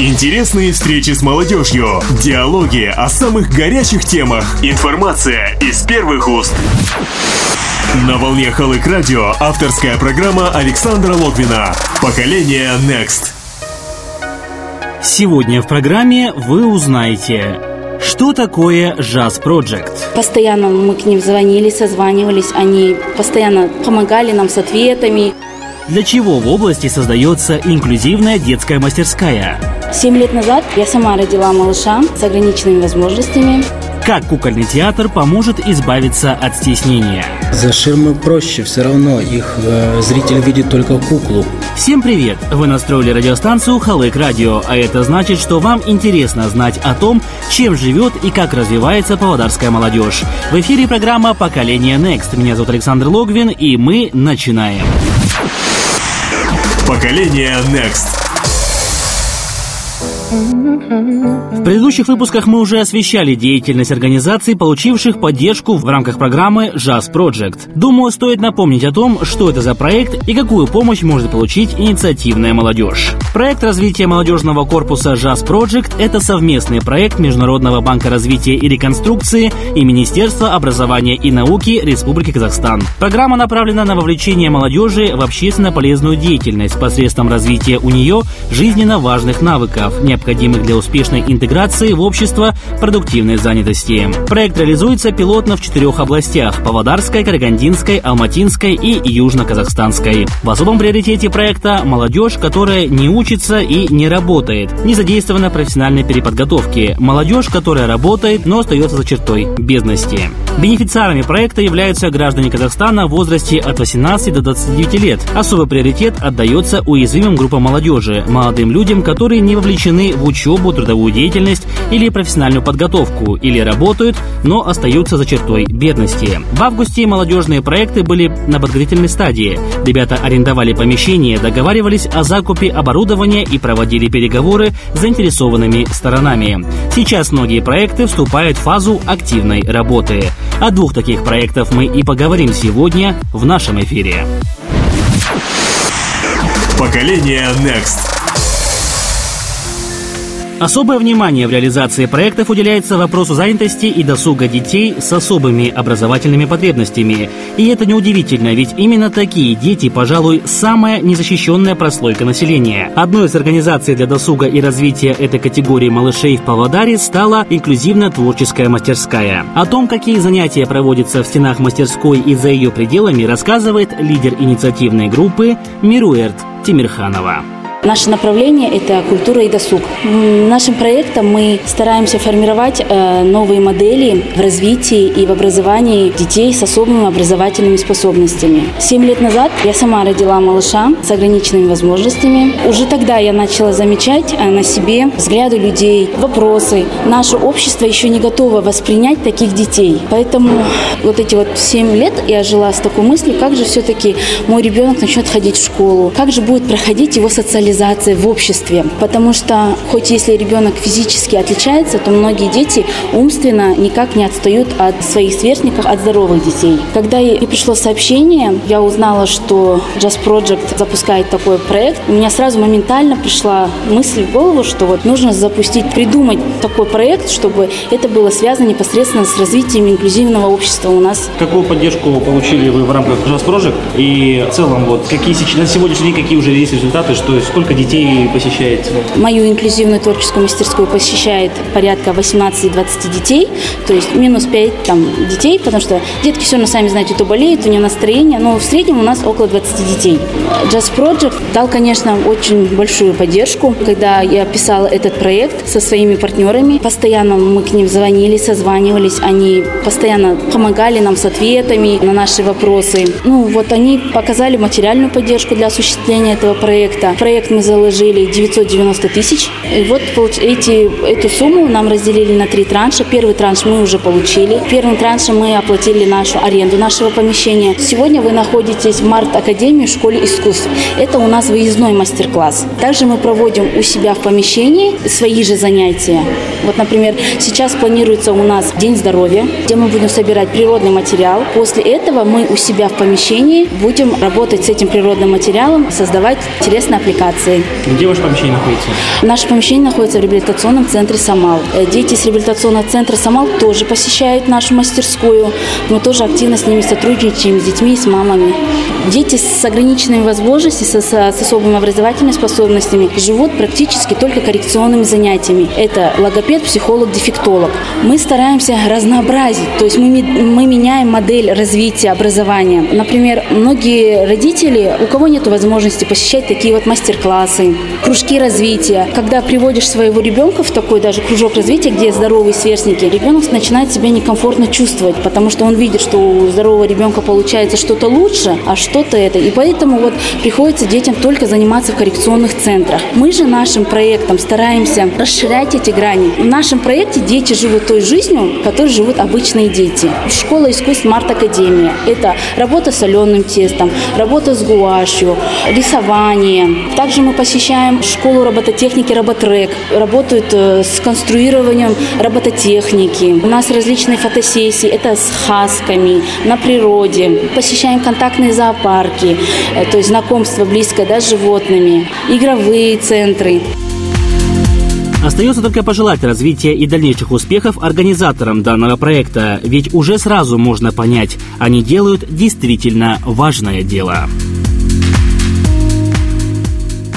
Интересные встречи с молодежью, диалоги о самых горячих темах, информация из первых уст. На волне Халык Радио авторская программа Александра Логвина «Поколение Next». Сегодня в программе вы узнаете, что такое Jazz Project? Постоянно мы к ним звонили, созванивались, они постоянно помогали нам с ответами. Для чего в области создается инклюзивная детская мастерская? Семь лет назад я сама родила малыша с ограниченными возможностями. Как кукольный театр поможет избавиться от стеснения? За ширмой проще, все равно их э, зритель видит только куклу. Всем привет! Вы настроили радиостанцию Халык Радио, а это значит, что вам интересно знать о том, чем живет и как развивается павлодарская молодежь. В эфире программа «Поколение Next». Меня зовут Александр Логвин, и мы начинаем. Поколение Next. В предыдущих выпусках мы уже освещали деятельность организаций, получивших поддержку в рамках программы Jazz Project. Думаю, стоит напомнить о том, что это за проект и какую помощь может получить инициативная молодежь. Проект развития молодежного корпуса Jazz Project – это совместный проект Международного банка развития и реконструкции и Министерства образования и науки Республики Казахстан. Программа направлена на вовлечение молодежи в общественно полезную деятельность посредством развития у нее жизненно важных навыков, для успешной интеграции в общество продуктивной занятости. Проект реализуется пилотно в четырех областях – Павлодарской, Карагандинской, Алматинской и Южно-Казахстанской. В особом приоритете проекта – молодежь, которая не учится и не работает, не задействована профессиональной переподготовке, молодежь, которая работает, но остается за чертой бедности. Бенефициарами проекта являются граждане Казахстана в возрасте от 18 до 29 лет. Особый приоритет отдается уязвимым группам молодежи, молодым людям, которые не вовлечены в учебу, трудовую деятельность или профессиональную подготовку, или работают, но остаются за чертой бедности. В августе молодежные проекты были на подготовительной стадии. Ребята арендовали помещение, договаривались о закупе оборудования и проводили переговоры с заинтересованными сторонами. Сейчас многие проекты вступают в фазу активной работы. О двух таких проектах мы и поговорим сегодня в нашем эфире. Поколение Next. Особое внимание в реализации проектов уделяется вопросу занятости и досуга детей с особыми образовательными потребностями. И это неудивительно, ведь именно такие дети, пожалуй, самая незащищенная прослойка населения. Одной из организаций для досуга и развития этой категории малышей в Павлодаре стала инклюзивно-творческая мастерская. О том, какие занятия проводятся в стенах мастерской и за ее пределами, рассказывает лидер инициативной группы Мируэрт Тимирханова. Наше направление – это культура и досуг. Нашим проектом мы стараемся формировать э, новые модели в развитии и в образовании детей с особыми образовательными способностями. Семь лет назад я сама родила малыша с ограниченными возможностями. Уже тогда я начала замечать э, на себе взгляды людей, вопросы. Наше общество еще не готово воспринять таких детей. Поэтому вот эти вот семь лет я жила с такой мыслью, как же все-таки мой ребенок начнет ходить в школу, как же будет проходить его социализация социализации в обществе. Потому что хоть если ребенок физически отличается, то многие дети умственно никак не отстают от своих сверстников, от здоровых детей. Когда и пришло сообщение, я узнала, что Just Project запускает такой проект, у меня сразу моментально пришла мысль в голову, что вот нужно запустить, придумать такой проект, чтобы это было связано непосредственно с развитием инклюзивного общества у нас. Какую поддержку получили вы в рамках Just Project? И в целом, вот какие на сегодняшний день какие уже есть результаты, что Сколько детей посещает? Мою инклюзивную творческую мастерскую посещает порядка 18-20 детей, то есть минус 5 там, детей, потому что детки все равно сами знаете, то болеют, у нее настроение, но в среднем у нас около 20 детей. Jazz Project дал, конечно, очень большую поддержку, когда я писала этот проект со своими партнерами. Постоянно мы к ним звонили, созванивались, они постоянно помогали нам с ответами на наши вопросы. Ну вот они показали материальную поддержку для осуществления этого проекта. Проект мы заложили 990 тысяч. И вот эти, эту сумму нам разделили на три транша. Первый транш мы уже получили. Первым траншем мы оплатили нашу аренду нашего помещения. Сегодня вы находитесь в Март-академии в школе искусств. Это у нас выездной мастер-класс. Также мы проводим у себя в помещении свои же занятия. Вот, например, сейчас планируется у нас День здоровья, где мы будем собирать природный материал. После этого мы у себя в помещении будем работать с этим природным материалом, создавать интересные аппликации анимации. Где ваше помещение находится? Наше помещение находится в реабилитационном центре «Самал». Э, дети с реабилитационного центра «Самал» тоже посещают нашу мастерскую. Мы тоже активно с ними сотрудничаем, с детьми и с мамами. Дети с ограниченными возможностями, с, с особыми образовательными способностями живут практически только коррекционными занятиями. Это логопед, психолог, дефектолог. Мы стараемся разнообразить, то есть мы, мы меняем модель развития образования. Например, многие родители, у кого нет возможности посещать такие вот мастер-классы, кружки развития, когда приводишь своего ребенка в такой даже кружок развития, где здоровые сверстники, ребенок начинает себя некомфортно чувствовать, потому что он видит, что у здорового ребенка получается что-то лучше, а что-то это. И поэтому вот приходится детям только заниматься в коррекционных центрах. Мы же нашим проектом стараемся расширять эти грани. В нашем проекте дети живут той жизнью, которой живут обычные дети. Школа искусств Март Академия. Это работа с соленым тестом, работа с гуашью, рисование. Также мы посещаем школу робототехники Роботрек. Работают э, с конструированием робототехники. У нас различные фотосессии. Это с хасками, на природе. Посещаем контактные зоопарки, э, то есть знакомство близкое да, с животными, игровые центры. Остается только пожелать развития и дальнейших успехов организаторам данного проекта, ведь уже сразу можно понять, они делают действительно важное дело.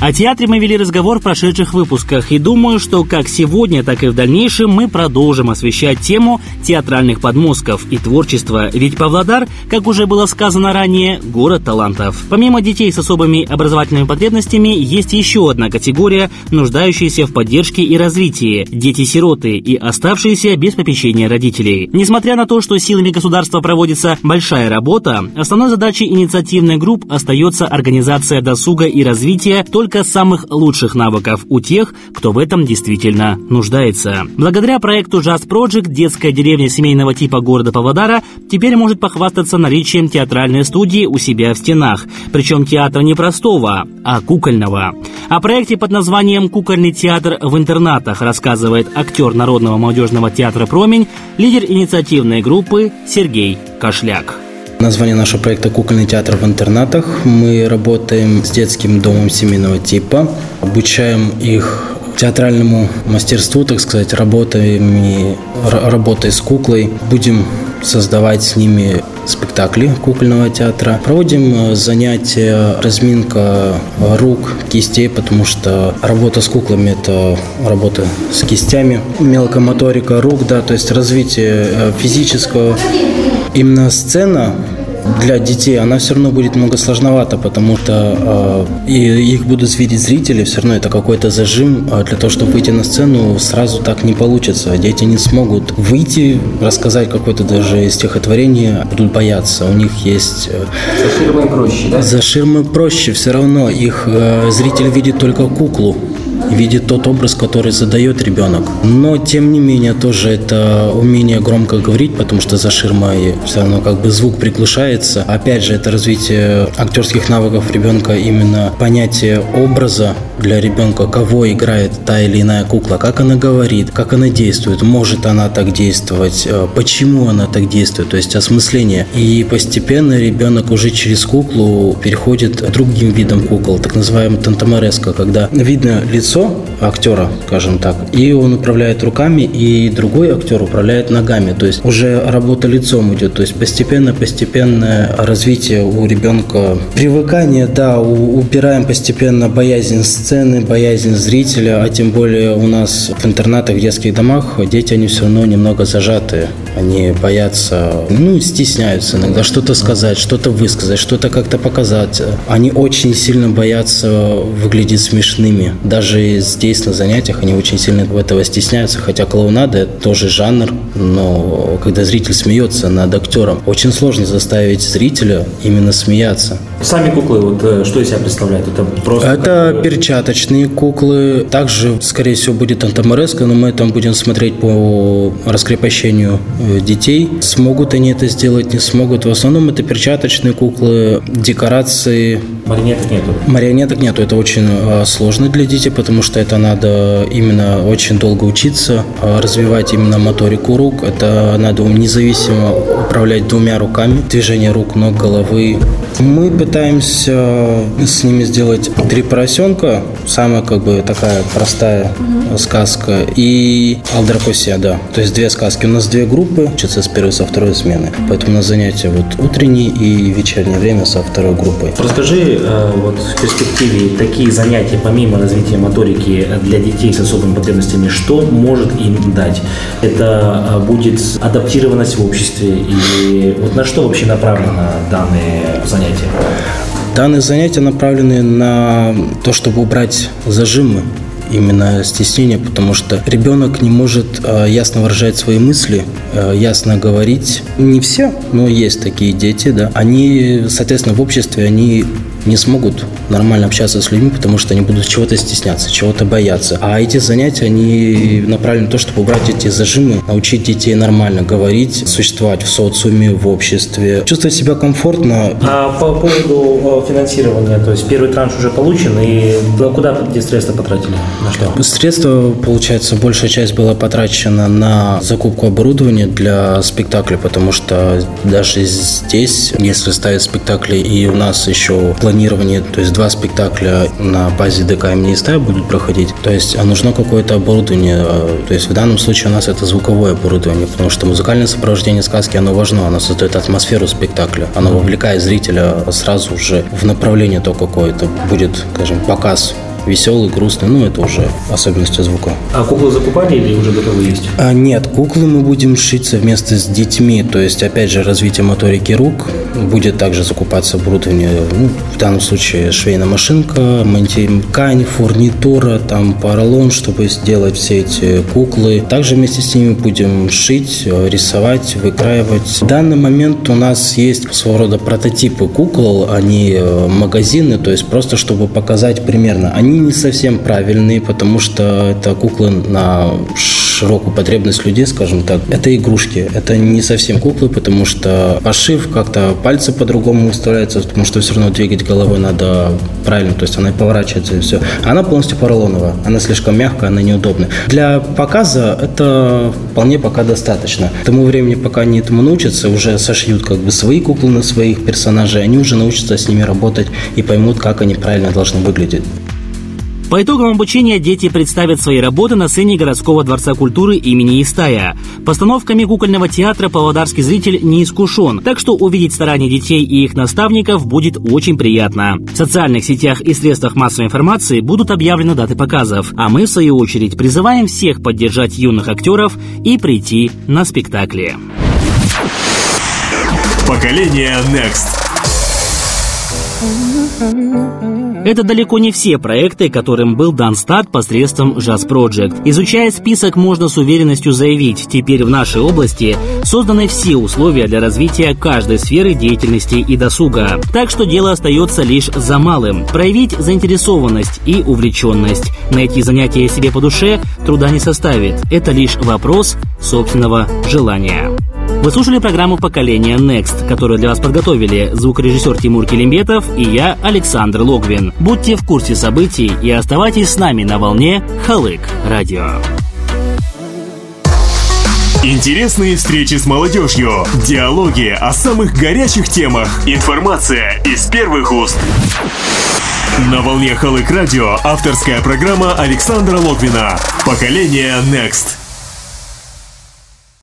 О театре мы вели разговор в прошедших выпусках, и думаю, что как сегодня, так и в дальнейшем мы продолжим освещать тему театральных подмозгов и творчества, ведь Павлодар, как уже было сказано ранее, город талантов. Помимо детей с особыми образовательными потребностями, есть еще одна категория, нуждающаяся в поддержке и развитии – дети-сироты и оставшиеся без попечения родителей. Несмотря на то, что силами государства проводится большая работа, основной задачей инициативных групп остается организация досуга и развития только только самых лучших навыков у тех, кто в этом действительно нуждается. Благодаря проекту Jazz Project детская деревня семейного типа города Павлодара теперь может похвастаться наличием театральной студии у себя в стенах. Причем театра не простого, а кукольного. О проекте под названием «Кукольный театр в интернатах» рассказывает актер Народного молодежного театра «Промень», лидер инициативной группы Сергей Кошляк. Название нашего проекта «Кукольный театр в интернатах». Мы работаем с детским домом семейного типа, обучаем их театральному мастерству, так сказать, работами, работой с куклой. Будем создавать с ними спектакли кукольного театра. Проводим э, занятия, разминка рук, кистей, потому что работа с куклами – это работа с кистями. Мелкомоторика рук, да, то есть развитие э, физического Именно сцена для детей, она все равно будет много сложновато, потому что э, и их будут видеть зрители, все равно это какой-то зажим. А для того, чтобы выйти на сцену, сразу так не получится. Дети не смогут выйти, рассказать какое-то даже стихотворение, будут бояться. У них есть... Э, за ширмой проще, да? За ширмой проще, все равно их э, зритель видит только куклу видит тот образ, который задает ребенок. Но, тем не менее, тоже это умение громко говорить, потому что за ширмой все равно как бы звук приглушается. Опять же, это развитие актерских навыков ребенка, именно понятие образа для ребенка, кого играет та или иная кукла, как она говорит, как она действует, может она так действовать, э, почему она так действует, то есть осмысление. И постепенно ребенок уже через куклу переходит к другим видам кукол, так называемый тантамареско, когда видно лицо лицо актера, скажем так, и он управляет руками, и другой актер управляет ногами. То есть уже работа лицом идет. То есть постепенно-постепенное развитие у ребенка. Привыкание, да, убираем постепенно боязнь сцены, боязнь зрителя, а тем более у нас в интернатах, в детских домах дети, они все равно немного зажатые. Они боятся, ну, стесняются иногда что-то сказать, что-то высказать, что-то как-то показать. Они очень сильно боятся выглядеть смешными. Даже здесь на занятиях они очень сильно этого стесняются, хотя клоунада это тоже жанр, но когда зритель смеется над актером, очень сложно заставить зрителя именно смеяться. Сами куклы, вот э, что из себя представляют? Это просто... Это такое... перчаточные куклы. Также, скорее всего, будет антамореска, но мы там будем смотреть по раскрепощению детей. Смогут они это сделать, не смогут. В основном это перчаточные куклы, декорации Марионеток нету? Марионеток нету. Это очень э, сложно для детей, потому что это надо именно очень долго учиться, э, развивать именно моторику рук. Это надо независимо управлять двумя руками, движение рук, ног, головы. Мы пытаемся э, с ними сделать три поросенка, самая как бы такая простая mm-hmm. сказка, и Алдракосия, да. То есть две сказки. У нас две группы, учатся с первой, со второй смены. Поэтому на занятия вот утренние и вечернее время со второй группой. Расскажи вот в перспективе такие занятия, помимо развития моторики для детей с особыми потребностями, что может им дать? Это э, будет адаптированность в обществе и вот на что вообще направлено данные занятия? Данные занятия направлены на то, чтобы убрать зажимы именно стеснение, потому что ребенок не может э, ясно выражать свои мысли, э, ясно говорить. Не все, но есть такие дети, да. Они, соответственно, в обществе они не смогут нормально общаться с людьми, потому что они будут чего-то стесняться, чего-то бояться. А эти занятия, они направлены на то, чтобы убрать эти зажимы, научить детей нормально говорить, существовать в социуме, в обществе, чувствовать себя комфортно. А по поводу финансирования, то есть первый транш уже получен, и куда эти средства потратили? На что? Средства, получается, большая часть была потрачена на закупку оборудования для спектакля, потому что даже здесь, если ставить спектакли, и у нас еще планирование, то есть два спектакля на базе ДК имени Истая будут проходить. То есть а нужно какое-то оборудование. А, то есть в данном случае у нас это звуковое оборудование, потому что музыкальное сопровождение сказки, оно важно, оно создает атмосферу спектакля, оно вовлекает зрителя сразу же в направление то какое-то будет, скажем, показ веселый, грустный, ну это уже особенности звука. А куклы закупали или уже готовы есть? А, нет, куклы мы будем шить совместно с детьми, то есть опять же развитие моторики рук, будет также закупаться оборудование, ну, в данном случае швейная машинка, ткань, фурнитура, там поролон, чтобы сделать все эти куклы. Также вместе с ними будем шить, рисовать, выкраивать. В данный момент у нас есть своего рода прототипы кукол, они э, магазины, то есть просто чтобы показать примерно. Они не совсем правильные, потому что это куклы на широкую потребность людей, скажем так. Это игрушки, это не совсем куклы, потому что пошив как-то пальцы по-другому выставляются, потому что все равно двигать головой надо правильно, то есть она поворачивается и все. Она полностью поролоновая, она слишком мягкая, она неудобная. Для показа это вполне пока достаточно. К тому времени, пока они этому научатся, уже сошьют как бы свои куклы на своих персонажей, они уже научатся с ними работать и поймут, как они правильно должны выглядеть. По итогам обучения дети представят свои работы на сцене городского дворца культуры имени Истая. Постановками кукольного театра павлодарский зритель не искушен, так что увидеть старания детей и их наставников будет очень приятно. В социальных сетях и средствах массовой информации будут объявлены даты показов, а мы, в свою очередь, призываем всех поддержать юных актеров и прийти на спектакли. Поколение Next. Это далеко не все проекты, которым был дан старт посредством Jazz Project. Изучая список, можно с уверенностью заявить, теперь в нашей области созданы все условия для развития каждой сферы деятельности и досуга. Так что дело остается лишь за малым – проявить заинтересованность и увлеченность. Найти занятие себе по душе труда не составит. Это лишь вопрос собственного желания. Вы слушали программу «Поколение Next», которую для вас подготовили звукорежиссер Тимур Келимбетов и я, Александр Логвин. Будьте в курсе событий и оставайтесь с нами на волне Халык Радио. Интересные встречи с молодежью, диалоги о самых горячих темах, информация из первых уст. На волне Халык Радио авторская программа Александра Логвина «Поколение Next».